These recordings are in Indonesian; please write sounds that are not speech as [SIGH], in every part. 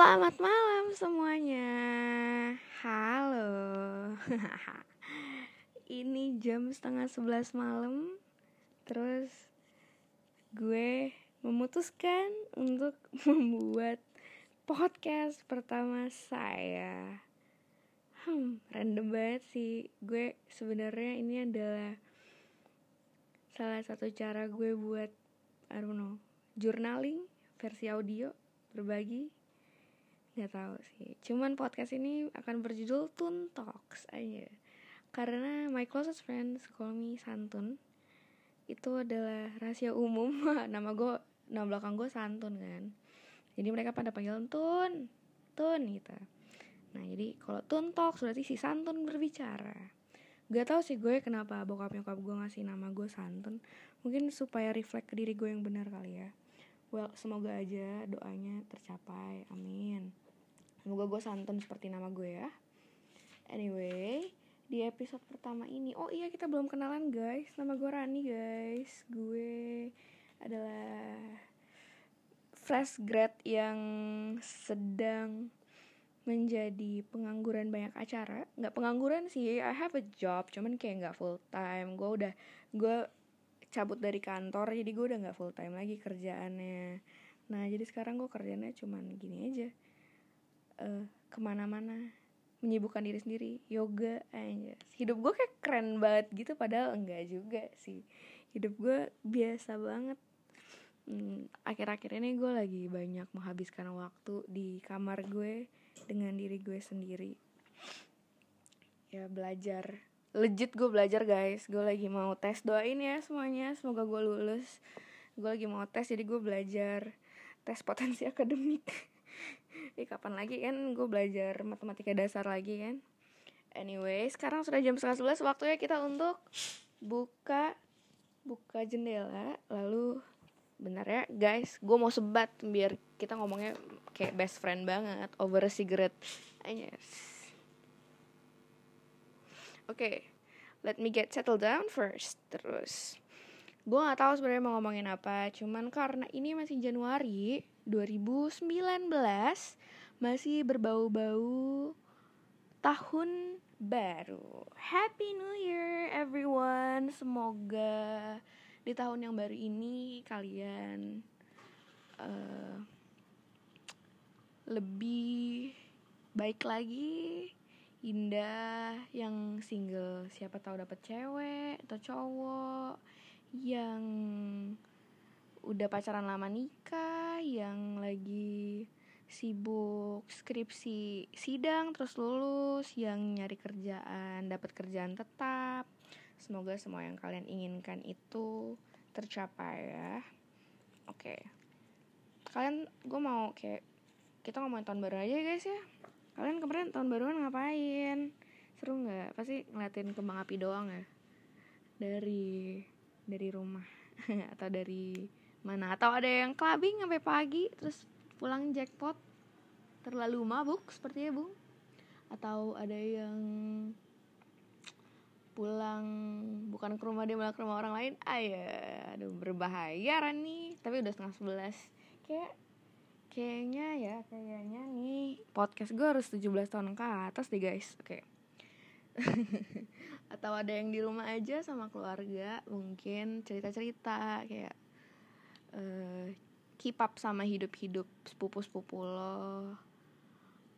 Selamat malam semuanya. Halo. [LAUGHS] Ini jam setengah sebelas malam. Terus gue memutuskan untuk [LAUGHS] membuat podcast pertama saya. Hmm, random banget sih. Gue sebenarnya ini adalah salah satu cara gue buat I don't know, journaling versi audio berbagi nggak tahu sih. Cuman podcast ini akan berjudul Tun Talks aja karena my closest friends call me Santun. Itu adalah rahasia umum. [LAUGHS] Nama gue nama belakang gue Santun kan. Jadi mereka pada panggil Tun Tun gitu. Nah jadi kalau Tun Talks berarti si Santun berbicara. Gak tau sih gue kenapa bokap nyokap gue ngasih nama gue Santun. Mungkin supaya reflect ke diri gue yang benar kali ya. Well, semoga aja doanya tercapai. Amin. Semoga gue santun seperti nama gue ya. Anyway, di episode pertama ini, oh iya kita belum kenalan guys. Nama gue Rani guys. Gue adalah fresh grad yang sedang menjadi pengangguran banyak acara. Nggak pengangguran sih, I have a job, cuman kayak nggak full time. Gue udah, gue cabut dari kantor jadi gue udah nggak full time lagi kerjaannya nah jadi sekarang gue kerjanya cuman gini aja uh, ke mana-mana menyibukkan diri sendiri yoga aja hidup gue kayak keren banget gitu padahal enggak juga sih. Hidup gue biasa banget. Hmm, akhir-akhir ini gue lagi banyak menghabiskan waktu di kamar gue dengan diri gue sendiri. Ya belajar. Legit gue belajar guys. Gue lagi mau tes doain ya semuanya. Semoga gue lulus. Gue lagi mau tes jadi gue belajar tes potensi akademik [LAUGHS] eh kapan lagi kan gue belajar matematika dasar lagi kan anyway sekarang sudah jam setengah sebelas waktunya kita untuk buka buka jendela lalu benar ya guys gue mau sebat biar kita ngomongnya kayak best friend banget over a cigarette Anyes okay, let me get settled down first. Terus, gue gak tahu sebenarnya mau ngomongin apa. Cuman karena ini masih Januari 2019, masih berbau-bau tahun baru. Happy New Year everyone. Semoga di tahun yang baru ini kalian uh, lebih baik lagi Indah yang single siapa tahu dapat cewek atau cowok yang udah pacaran lama nikah yang lagi sibuk skripsi sidang terus lulus yang nyari kerjaan dapat kerjaan tetap. Semoga semua yang kalian inginkan itu tercapai ya. Oke. Kalian gue mau kayak kita ngomongin tahun baru aja guys ya. Kalian kemarin tahun baruan ngapain? Seru nggak? Pasti ngeliatin kembang api doang ya? Dari dari rumah [LAUGHS] atau dari mana? Atau ada yang clubbing sampai pagi terus pulang jackpot. Terlalu mabuk sepertinya bu atau ada yang pulang bukan ke rumah dia malah ke rumah orang lain. Ah ya aduh berbahaya Rani. Tapi udah setengah sebelas. Kayak kayaknya ya kayaknya nih podcast gue harus 17 tahun ke atas deh guys. Oke. Okay. [LAUGHS] atau ada yang di rumah aja sama keluarga mungkin cerita-cerita kayak uh, keep up sama hidup-hidup sepupu-sepupu lo.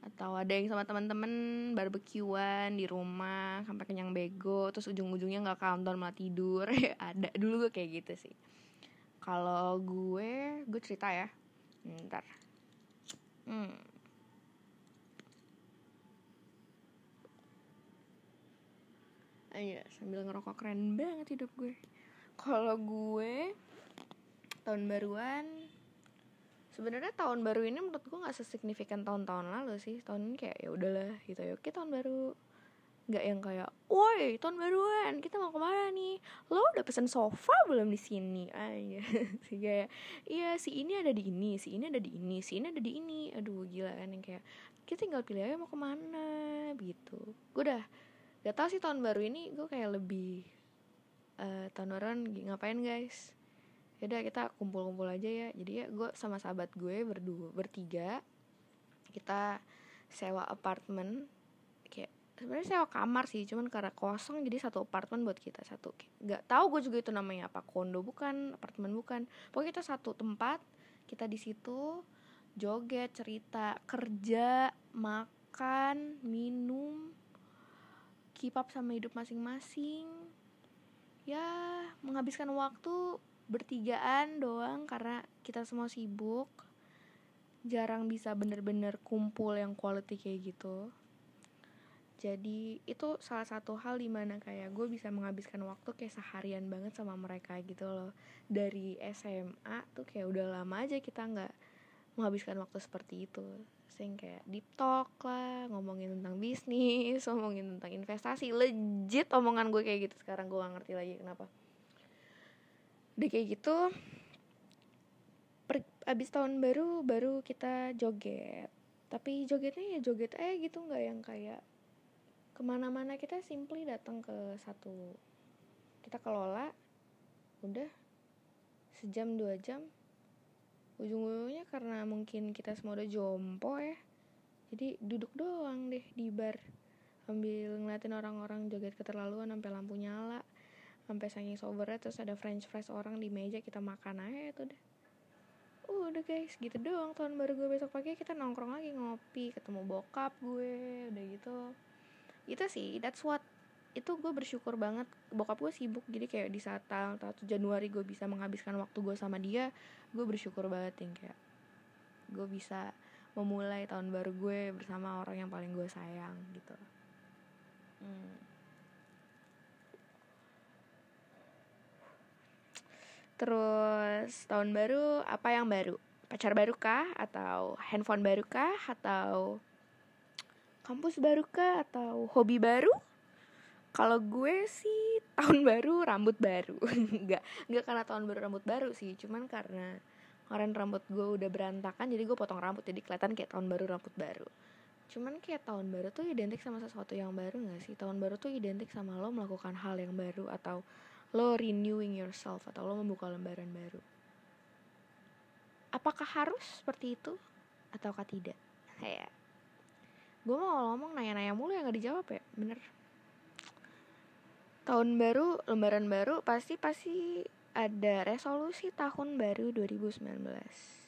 Atau ada yang sama teman-teman barbekyuan di rumah sampai kenyang bego terus ujung-ujungnya nggak countdown malah tidur. [LAUGHS] Ada. Dulu gue kayak gitu sih. Kalau gue gue cerita ya. Ntar Hmm. Ayo sambil ngerokok keren banget hidup gue. Kalau gue tahun baruan. Sebenarnya tahun baru ini menurut gue nggak sesignifikan tahun-tahun lalu sih. Tahun ini kayak ya udahlah gitu. Ya oke tahun baru. Nggak yang kayak woi tahun baruan kita mau ke mana nih? Lo udah pesen sofa belum di sini? Aja. [LAUGHS] Sih kayak iya si ini ada di ini si ini ada di ini si ini ada di ini. Aduh gila kan yang kayak kita tinggal pilih aja mau ke mana gitu. Gue udah gak tau sih tahun baru ini gue kayak lebih uh, tahun baruan ngapain guys yaudah kita kumpul-kumpul aja ya. Jadi ya gue sama sahabat gue berdua bertiga kita sewa apartemen. Kayak sebenarnya sewa kamar sih cuman karena kosong jadi satu apartemen buat kita satu. Nggak tahu gue juga itu namanya apa kondo bukan apartemen bukan. Pokoknya kita satu tempat kita di situ joget cerita kerja makan minum keep up sama hidup masing-masing. Ya menghabiskan waktu bertigaan doang karena kita semua sibuk. Jarang bisa bener-bener kumpul yang quality kayak gitu. Jadi itu salah satu hal di mana kayak gue bisa menghabiskan waktu kayak seharian banget sama mereka gitu loh. Dari SMA tuh kayak udah lama aja kita nggak menghabiskan waktu seperti itu. Sing kayak deep talk lah ngomongin tentang bisnis [LAUGHS] ngomongin tentang investasi. Legit omongan gue kayak gitu. Sekarang gue gak ngerti lagi kenapa udah kayak gitu per, abis tahun baru baru kita joget. Tapi jogetnya ya joget aja gitu nggak yang kayak ke mana-mana. Kita simply datang ke satu. Kita kelola udah. Sejam dua jam. Ujung-ujungnya karena mungkin kita semua udah jompo ya jadi duduk doang deh di bar. Sambil ngeliatin orang-orang joget keterlaluan sampai lampu nyala sampai saking sobernya terus ada french fries orang di meja kita makan aja itu deh. Uh, udah guys gitu doang. Tahun baru gue besok pagi kita nongkrong lagi ngopi ketemu bokap gue udah gitu. Itu sih that's what itu gue bersyukur banget. Bokap gue sibuk jadi kayak di saat tanggal 1 Januari gue bisa menghabiskan waktu gue sama dia gue bersyukur banget yang kayak gue bisa memulai tahun baru gue bersama orang yang paling gue sayang gitu. Hmm. Terus tahun baru apa yang baru? Pacar baru kah atau handphone baru kah atau kampus baru kah atau hobi baru? Kalau gue sih [LAUGHS] tahun baru rambut baru. [LAUGHS] Nggak nggak karena tahun baru rambut baru sih. Cuman karena kemarin rambut gue udah berantakan jadi gue potong rambut. Jadi kelihatan kayak tahun baru rambut baru. Cuman kayak tahun baru tuh identik sama sesuatu yang baru gak sih? Tahun baru tuh identik sama lo melakukan hal yang baru atau lo renewing yourself atau lo membuka lembaran baru. Apakah harus seperti itu ataukah tidak? Kayak gue mau ngomong nanya-nanya mulu yang gak dijawab ya bener. Tahun baru lembaran baru pasti pasti ada resolusi tahun baru 2019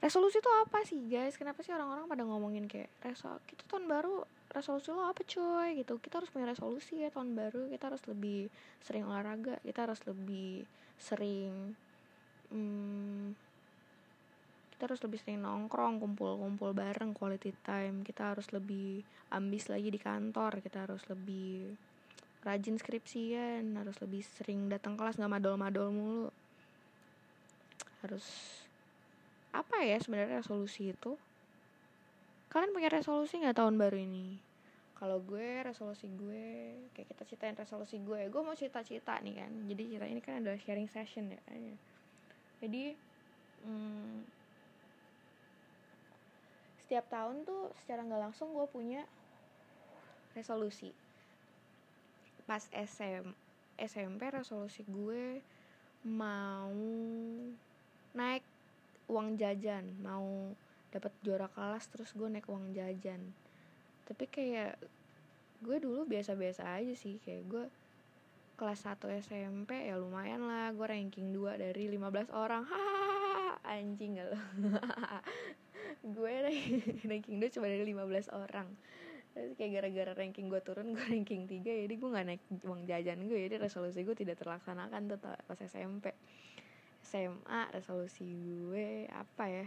resolusi itu apa sih guys? Kenapa sih orang-orang pada ngomongin kayak resol kita tahun baru resolusi lo apa coy gitu. Kita harus punya resolusi ya tahun baru. Kita harus lebih sering olahraga. Kita harus lebih sering hmm, kita harus lebih sering nongkrong kumpul-kumpul bareng quality time. Kita harus lebih ambis lagi di kantor. Kita harus lebih rajin skripsian. Harus lebih sering datang kelas nggak madol-madol mulu. Harus apa ya sebenarnya resolusi itu kalian punya resolusi nggak tahun baru ini? Kalau gue resolusi gue kayak kita ceritain resolusi gue. Gue mau cerita-cerita nih kan. Jadi cerita ini kan adalah sharing session ya jadi hmm, setiap tahun tuh secara nggak langsung gue punya resolusi. Pas SM, SMP resolusi gue mau naik uang jajan mau dapat juara kelas terus gue naik uang jajan. Tapi kayak gue dulu biasa-biasa aja sih kayak gue kelas 1 SMP ya lumayan lah gue ranking 2 dari 15 orang. Hahaha [LAUGHS] anjing gak lo [LAUGHS] gue [LAUGHS] ranking 2 cuma dari 15 orang. Terus kayak gara-gara ranking gue turun gue ranking 3 jadi gue gak naik uang jajan gue jadi resolusi gue tidak terlaksanakan tuh pas SMP SMA resolusi gue apa ya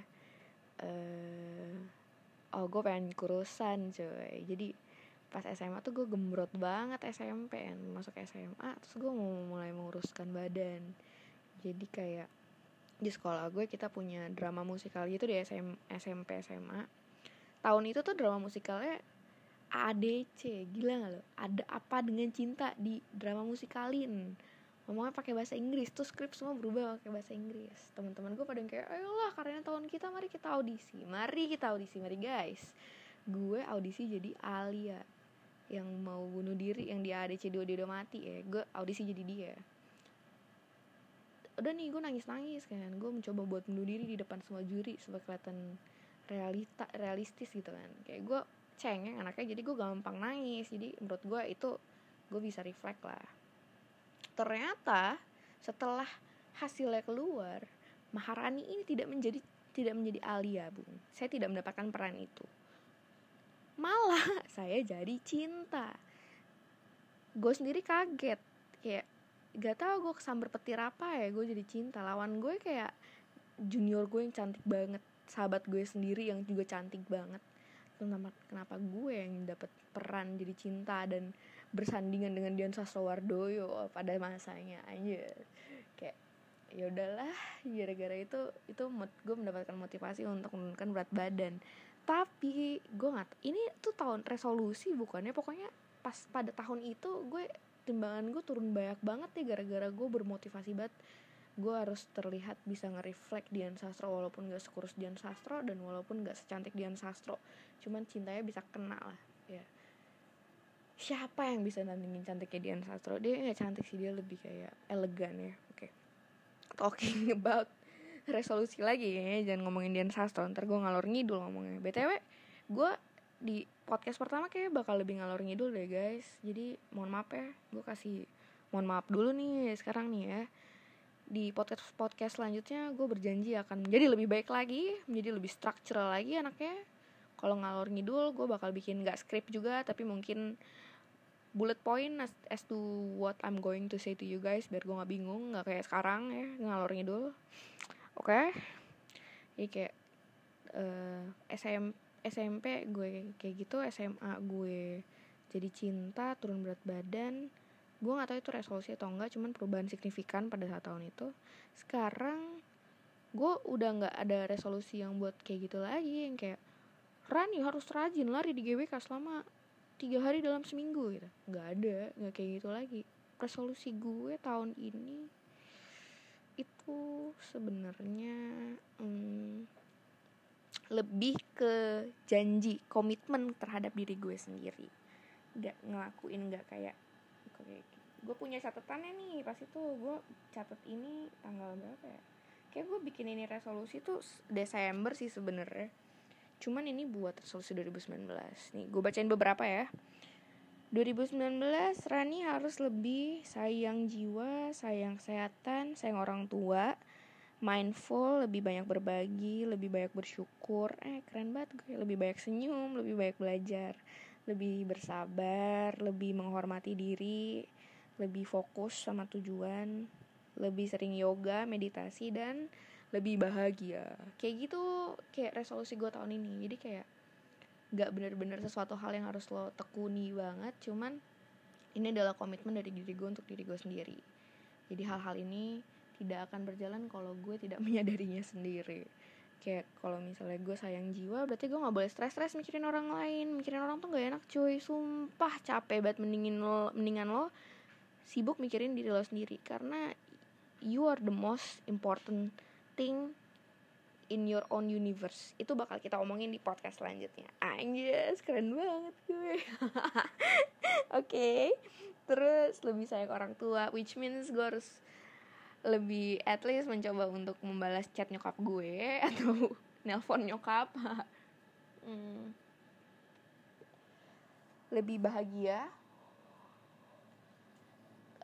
uh, oh gue pengen kurusan coy jadi pas SMA tuh gue gembrot banget SMP kan masuk SMA terus gue mau mulai menguruskan badan. Jadi kayak di sekolah gue kita punya drama musikal gitu di SM, SMP SMA tahun itu tuh drama musikalnya ADC gila gak lo? Ada apa dengan cinta di drama musikalin ngomongnya pakai bahasa Inggris tuh skrip semua berubah pakai bahasa Inggris. Teman-teman gue pada yang kayak ayolah karena tahun kita mari kita audisi. Mari kita audisi mari guys. Gue audisi jadi Alia yang mau bunuh diri yang di ADC dua dia udah mati. Ya gue audisi jadi dia. Udah nih gue nangis nangis kan. Gue mencoba buat bunuh diri di depan semua juri supaya kelihatan realita realistis gitu kan. Kayak gue cengeng anaknya jadi gue gampang nangis. Jadi menurut gue itu gue bisa reflect lah ternyata setelah hasilnya keluar Maharani ini tidak menjadi tidak menjadi Alia bung saya tidak mendapatkan peran itu. Malah [LAUGHS] saya jadi cinta. Gue sendiri kaget. Kayak gak tau gue kesambar petir apa ya gue jadi cinta. Lawan gue kayak junior gue yang cantik banget sahabat gue sendiri yang juga cantik banget. Kenapa kenapa gue yang dapat peran jadi cinta dan bersandingan dengan Dian Sastrowardoyo pada masanya aja kayak ya udahlah gara-gara itu itu gue mendapatkan motivasi untuk menurunkan berat badan. Tapi gue nggak ini tuh tahun resolusi bukannya pokoknya pas pada tahun itu gue timbangan gue turun banyak banget ya gara-gara gue bermotivasi banget. Gue harus terlihat bisa nge-reflect Dian Sastro walaupun gak sekurus Dian Sastro dan walaupun gak secantik Dian Sastro. Cuman cintanya bisa kena lah ya siapa yang bisa nandingin cantiknya Dian Sastro? Dia nggak cantik sih dia lebih kayak elegan ya. Oke. Okay. talking [LAUGHS] about resolusi lagi ya jangan ngomongin Dian Sastro. Ntar gue ngalor ngidul ngomongnya. Btw gue di podcast pertama kayak bakal lebih ngalor ngidul deh guys. Jadi mohon maaf ya gue kasih mohon maaf dulu nih sekarang nih ya. Di podcast podcast selanjutnya gue berjanji akan menjadi lebih baik lagi menjadi lebih structural lagi anaknya. Kalau ngalor ngidul gue bakal bikin nggak script juga tapi mungkin bullet point as, as to what I'm going to say to you guys biar gue nggak bingung nggak kayak sekarang ya ngalor ngidul. Oke? Okay? jadi kayak uh, eh, SM, SMP gue kayak gitu SMA gue jadi cinta turun berat badan. Gue nggak tahu itu resolusi atau enggak cuman perubahan signifikan pada saat tahun itu. Sekarang gue udah nggak ada resolusi yang buat kayak gitu lagi yang kayak Rani harus rajin lari di GWK selama tiga hari dalam seminggu gitu. Nggak ada nggak kayak gitu lagi. Resolusi gue tahun ini itu sebenarnya hmm, lebih ke janji komitmen terhadap diri gue sendiri. Nggak ngelakuin nggak kayak kayak gue punya catatannya nih pas itu gue catat ini tanggal berapa ya? Kayak gue bikin ini resolusi tuh Desember sih sebenarnya cuman ini buat resolusi 2019 nih gue bacain beberapa ya. 2019 Rani harus lebih sayang jiwa sayang kesehatan sayang orang tua mindful lebih banyak berbagi lebih banyak bersyukur. Eh keren banget gue. Lebih banyak senyum lebih banyak belajar lebih bersabar lebih menghormati diri lebih fokus sama tujuan lebih sering yoga meditasi dan lebih bahagia. Kayak gitu kayak resolusi gue tahun ini. Jadi kayak gak bener-bener sesuatu hal yang harus lo tekuni banget cuman ini adalah komitmen dari diri gue untuk diri gue sendiri. Jadi hal-hal ini tidak akan berjalan kalau gue tidak [LAUGHS] menyadarinya sendiri. Kayak kalau misalnya gue sayang jiwa berarti gue nggak boleh stres-stres mikirin orang lain. Mikirin orang tuh gak enak cuy. Sumpah capek banget mendingin lo mendingan lo sibuk mikirin diri lo sendiri. Karena you are the most important thing in your own universe itu bakal kita omongin di podcast selanjutnya anjir keren banget gue [LAUGHS] oke okay. terus lebih sayang orang tua which means gue harus lebih at least mencoba untuk membalas chat nyokap gue [LAUGHS] atau nelpon nyokap [LAUGHS] hmm. lebih bahagia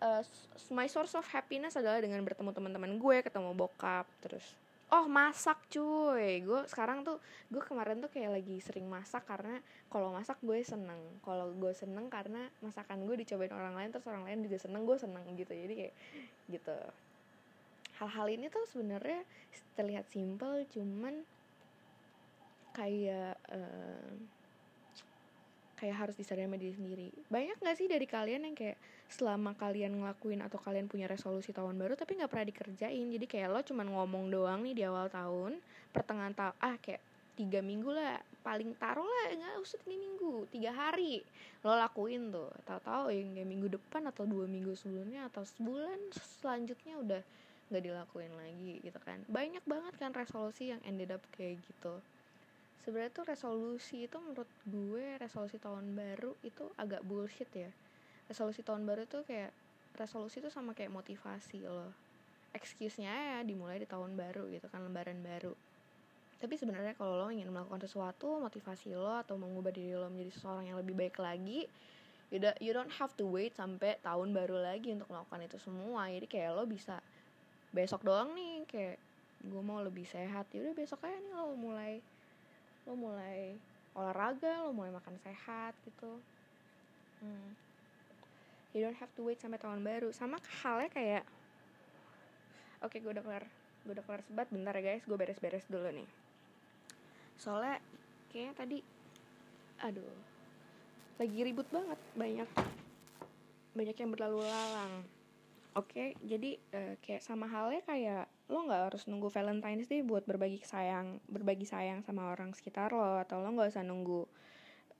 uh, my source of happiness adalah dengan bertemu teman-teman gue ketemu bokap terus oh masak cuy. Gue sekarang tuh gue kemarin tuh kayak lagi sering masak karena kalau masak gue seneng. Kalau gue seneng karena masakan gue dicobain orang lain terus orang lain juga seneng gue seneng gitu. Jadi kayak gitu. Hal-hal ini tuh sebenarnya terlihat simple cuman kayak uh, kayak harus disadari sama diri sendiri. Banyak gak sih dari kalian yang kayak selama kalian ngelakuin atau kalian punya resolusi tahun baru tapi nggak pernah dikerjain? Jadi kayak lo cuman ngomong doang nih di awal tahun pertengahan tahun ah kayak tiga minggu lah paling taruh lah nggak usah tiga minggu tiga hari. Lo lakuin tuh. Tahu-tahu yang kayak minggu depan atau dua minggu sebelumnya atau sebulan selanjutnya udah nggak dilakuin lagi gitu kan. Banyak banget kan resolusi yang ended up kayak gitu sebenarnya tuh resolusi itu menurut gue resolusi tahun baru itu agak bullshit ya. Resolusi tahun baru tuh kayak resolusi tuh sama kayak motivasi loh. Excuse-nya ya dimulai di tahun baru gitu kan lembaran baru. Tapi sebenarnya kalau lo ingin melakukan sesuatu motivasi lo atau mengubah diri lo menjadi seseorang yang lebih baik lagi you, don't, you don't have to wait sampai tahun baru lagi untuk melakukan itu semua. Jadi kayak lo bisa besok doang nih kayak gue mau lebih sehat. Ya udah besok aja nih lo mulai lo mulai olahraga lo mulai makan sehat gitu. Hmm. you don't have to wait sampai tahun baru. Sama halnya kayak oke okay, gue udah kelar gue udah kelar sebat bentar ya guys gue beres-beres dulu nih. Soalnya kayaknya tadi aduh lagi ribut banget banyak banyak yang berlalu lalang. Oke okay, jadi uh, kayak sama halnya kayak lo nggak harus nunggu Valentine's Day buat berbagi sayang berbagi sayang sama orang sekitar lo atau lo nggak usah nunggu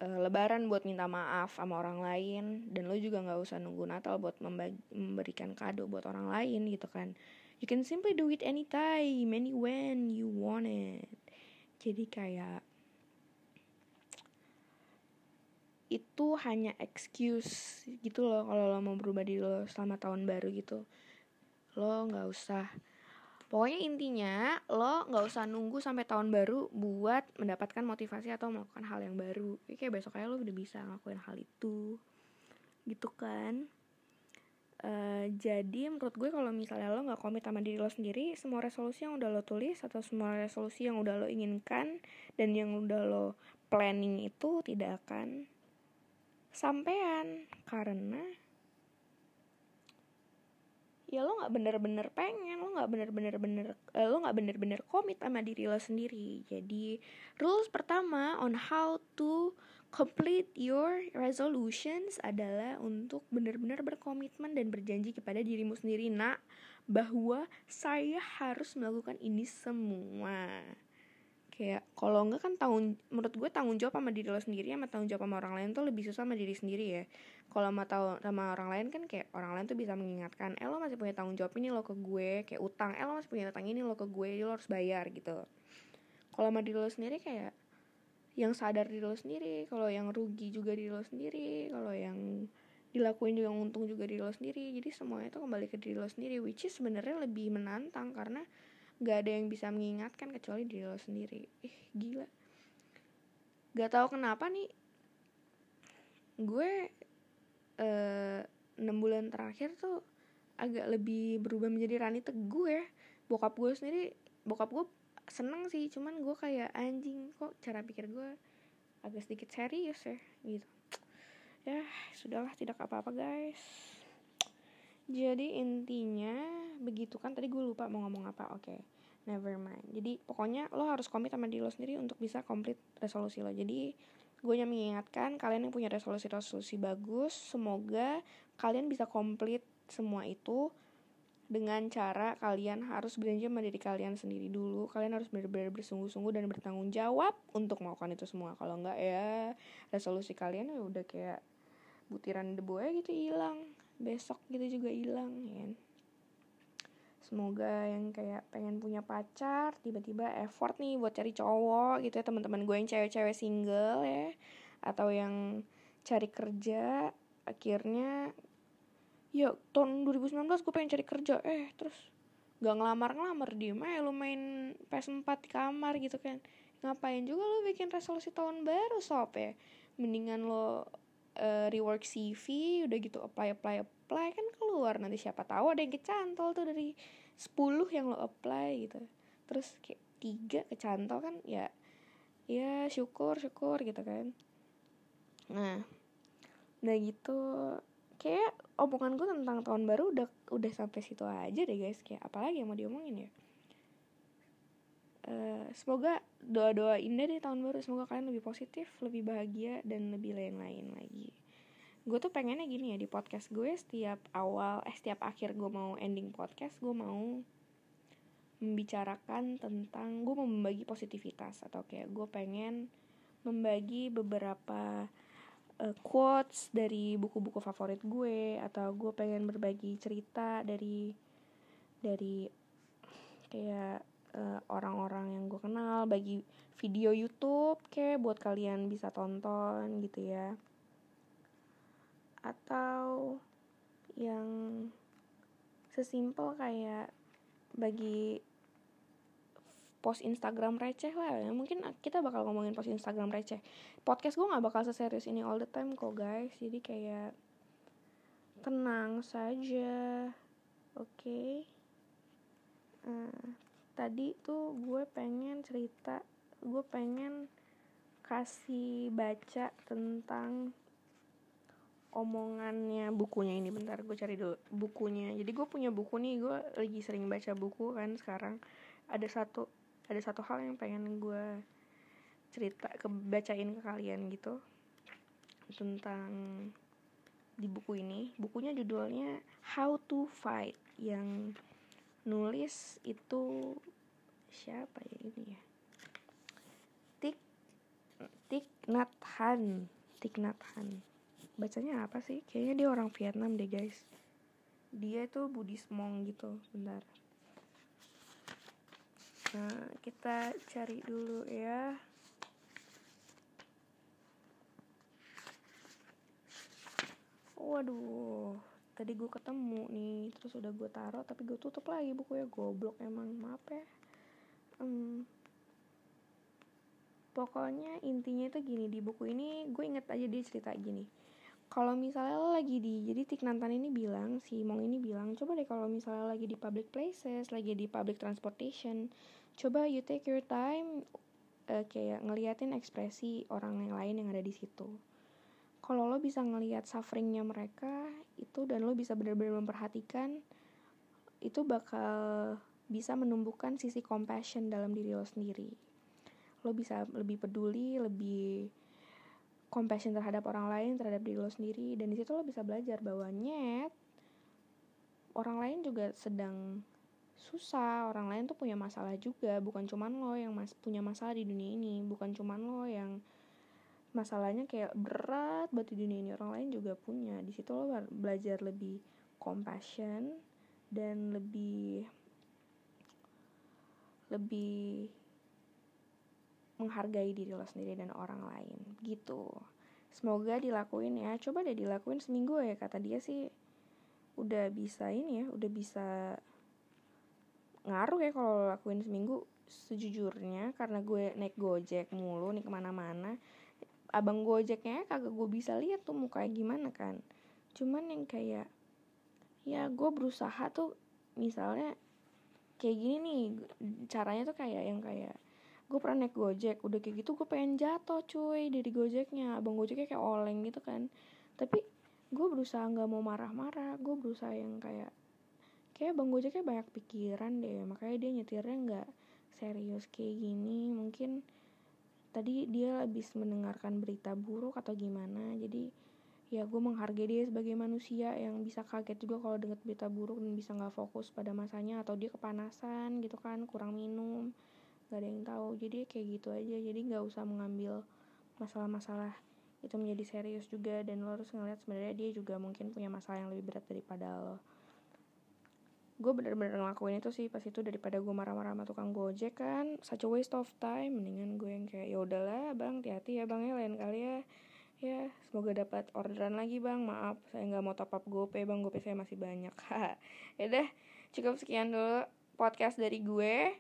uh, Lebaran buat minta maaf sama orang lain dan lo juga nggak usah nunggu Natal buat memberikan kado buat orang lain gitu kan. You can simply do it anytime any when you want it. Jadi kayak itu hanya excuse gitu loh kalau lo mau berubah diri lo selama tahun baru gitu. Lo nggak usah pokoknya intinya lo nggak usah nunggu sampai tahun baru buat mendapatkan motivasi atau melakukan hal yang baru. Kayak besok aja lo udah bisa ngelakuin hal itu. Gitu kan? Uh, jadi menurut gue kalau misalnya lo nggak komit sama diri lo sendiri, semua resolusi yang udah lo tulis atau semua resolusi yang udah lo inginkan dan yang udah lo planning itu tidak akan sampean. Karena ya lo nggak bener-bener pengen lo nggak bener-bener bener eh, lo nggak bener-bener komit sama diri lo sendiri. Jadi rules pertama on how to complete your resolutions adalah untuk benar-benar berkomitmen dan berjanji kepada dirimu sendiri nak bahwa saya harus melakukan ini semua. Kayak kalau enggak kan tanggung menurut gue tanggung jawab sama diri lo sendiri sama tanggung jawab sama orang lain tuh lebih susah sama diri sendiri ya kalau sama tahu sama orang lain kan kayak orang lain tuh bisa mengingatkan eh masih punya tanggung jawab ini lo ke gue kayak utang eh masih punya utang ini lo ke gue jadi lo harus bayar gitu. Kalau sama diri lo sendiri kayak yang sadar diri lo sendiri kalau yang rugi juga diri lo sendiri kalau yang dilakuin juga yang untung juga diri lo sendiri jadi semuanya itu kembali ke diri lo sendiri which is sebenarnya lebih menantang karena gak ada yang bisa mengingatkan kecuali diri lo sendiri. Ih gila. Gak tahu kenapa nih gue eh, enam uh, bulan terakhir tuh agak lebih berubah menjadi Rani Teguh ya. Bokap gue sendiri bokap gue seneng sih cuman gue kayak anjing kok cara pikir gue agak sedikit serius ya? Gitu. Ya sudahlah tidak apa-apa guys. Jadi intinya begitu kan tadi gue lupa mau ngomong apa oke. Okay, never mind. Jadi pokoknya lo harus komit sama diri lo sendiri untuk bisa komplit resolusi lo. Jadi gue yang mengingatkan kalian yang punya resolusi-resolusi bagus semoga kalian bisa komplit semua itu dengan cara kalian harus berjanji sama diri kalian sendiri dulu. Kalian harus benar-benar bersungguh-sungguh dan bertanggung jawab untuk melakukan itu semua. Kalau enggak ya resolusi kalian ya udah kayak butiran debu aja gitu hilang. Besok gitu juga hilang ya kan? Semoga yang kayak pengen punya pacar tiba-tiba effort nih buat cari cowok gitu ya. Teman-teman gue yang cewek-cewek single ya. Atau yang cari kerja akhirnya ya tahun 2019 gue pengen cari kerja. Eh terus gak ngelamar-ngelamar di mah lu main PS4 di kamar gitu kan. Ngapain juga lu bikin resolusi tahun baru sob ya? Mendingan lo uh, rework CV udah gitu apply apply apply kan keluar. Nanti siapa tahu ada yang kecantol tuh dari 10 yang lo apply gitu. Terus kayak tiga kecantol kan ya ya syukur syukur gitu kan. Nah nah gitu kayak omongan gue tentang tahun baru udah udah sampai situ aja deh guys. Kayak apalagi yang mau diomongin ya uh, semoga doa-doa indah deh tahun baru. Semoga kalian lebih positif lebih bahagia dan lebih lain-lain lagi. Gue tuh pengennya gini ya di podcast gue setiap awal eh setiap akhir gue mau ending podcast gue mau membicarakan tentang gue mau membagi positivitas. Atau kayak gue pengen membagi beberapa uh, quotes dari buku-buku favorit gue. Atau gue pengen berbagi cerita dari dari kayak uh, orang-orang yang gue kenal bagi video YouTube kayak buat kalian bisa tonton gitu ya. Atau yang sesimpel kayak bagi post Instagram receh lah ya. Mungkin kita bakal ngomongin post Instagram receh. Podcast gue nggak bakal seserius ini all the time kok guys. Jadi kayak tenang saja. Oke? Okay? uh, tadi tuh gue pengen cerita gue pengen kasih baca tentang omongannya bukunya. Ini bentar gue cari dulu bukunya. Jadi gue punya buku nih gue lagi sering baca buku kan sekarang. Ada satu ada satu hal yang pengen gue cerita ke bacain ke kalian gitu tentang di buku ini. Bukunya judulnya How to Fight yang nulis itu siapa ya ini ya? Tik Tik Nat Han Tik Nat Han. Bacanya apa sih? Kayaknya dia orang Vietnam deh guys. Dia itu Buddhist monk gitu bentar. Nah, kita cari dulu ya. Waduh, tadi gue ketemu nih, terus udah gue taruh, tapi gue tutup lagi bukunya. Goblok emang, maaf ya. Um, pokoknya intinya itu gini di buku ini gue inget aja dia cerita gini. Kalau misalnya lo lagi di jadi Tik Nantan ini bilang si Mong ini bilang coba deh kalau misalnya lagi di public places lagi di public transportation coba you take your time uh, kayak ngeliatin ekspresi orang yang lain yang ada di situ kalau lo bisa ngeliat sufferingnya mereka itu dan lo bisa benar-benar memperhatikan itu bakal bisa menumbuhkan sisi compassion dalam diri lo sendiri. Lo bisa lebih peduli lebih compassion terhadap orang lain terhadap diri lo sendiri dan di situ lo bisa belajar bahwa nyet orang lain juga sedang susah orang lain tuh punya masalah juga bukan cuman lo yang mas punya masalah di dunia ini bukan cuman lo yang masalahnya kayak berat buat di dunia ini orang lain juga punya. Di situ lo belajar lebih compassion dan lebih lebih menghargai diri lo sendiri dan orang lain gitu. Semoga dilakuin ya. Coba deh dilakuin seminggu ya kata dia sih. Udah bisa ini ya udah bisa ngaruh ya kalau lakuin seminggu sejujurnya. Karena gue naik gojek mulu nih ke mana-mana abang gojeknya kagak gue bisa lihat tuh mukanya gimana kan. Cuman yang kayak ya gue berusaha tuh misalnya kayak gini nih caranya tuh kayak yang kayak gue pernah naik gojek udah kayak gitu gue pengen jatuh cuy dari gojeknya. Abang gojeknya kayak oleng gitu kan. Tapi gue berusaha nggak mau marah-marah gue berusaha yang kayak kayak bang gojeknya banyak pikiran deh. Makanya dia nyetirnya nggak serius kayak gini. Mungkin tadi dia habis mendengarkan berita buruk atau gimana jadi ya gue menghargai dia sebagai manusia yang bisa kaget juga kalau dengar berita buruk dan bisa nggak fokus pada masanya atau dia kepanasan gitu kan kurang minum gak ada yang tahu. Jadi kayak gitu aja jadi nggak usah mengambil masalah-masalah itu menjadi serius juga dan lo harus ngeliat sebenarnya dia juga mungkin punya masalah yang lebih berat daripada lo gue bener-bener ngelakuin itu sih pas itu daripada gue marah-marah sama tukang gojek kan such a waste of time. Mendingan gue yang kayak ya udahlah bang hati-hati ya bang ya lain kali ya. Ya semoga dapat orderan lagi bang maaf saya nggak mau top up GoPay bang GoPay saya masih banyak. [LAUGHS] Ya deh cukup sekian dulu podcast dari gue.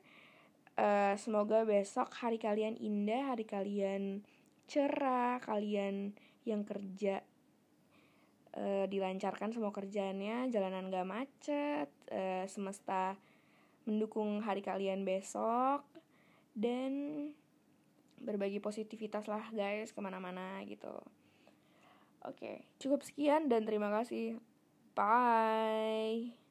Uh, semoga besok hari kalian indah hari kalian cerah kalian yang kerja uh, dilancarkan semua kerjaannya jalanan gak macet uh, semesta mendukung hari kalian besok dan berbagi positivitas lah guys ke mana-mana gitu. Oke okay, cukup sekian dan terima kasih. Bye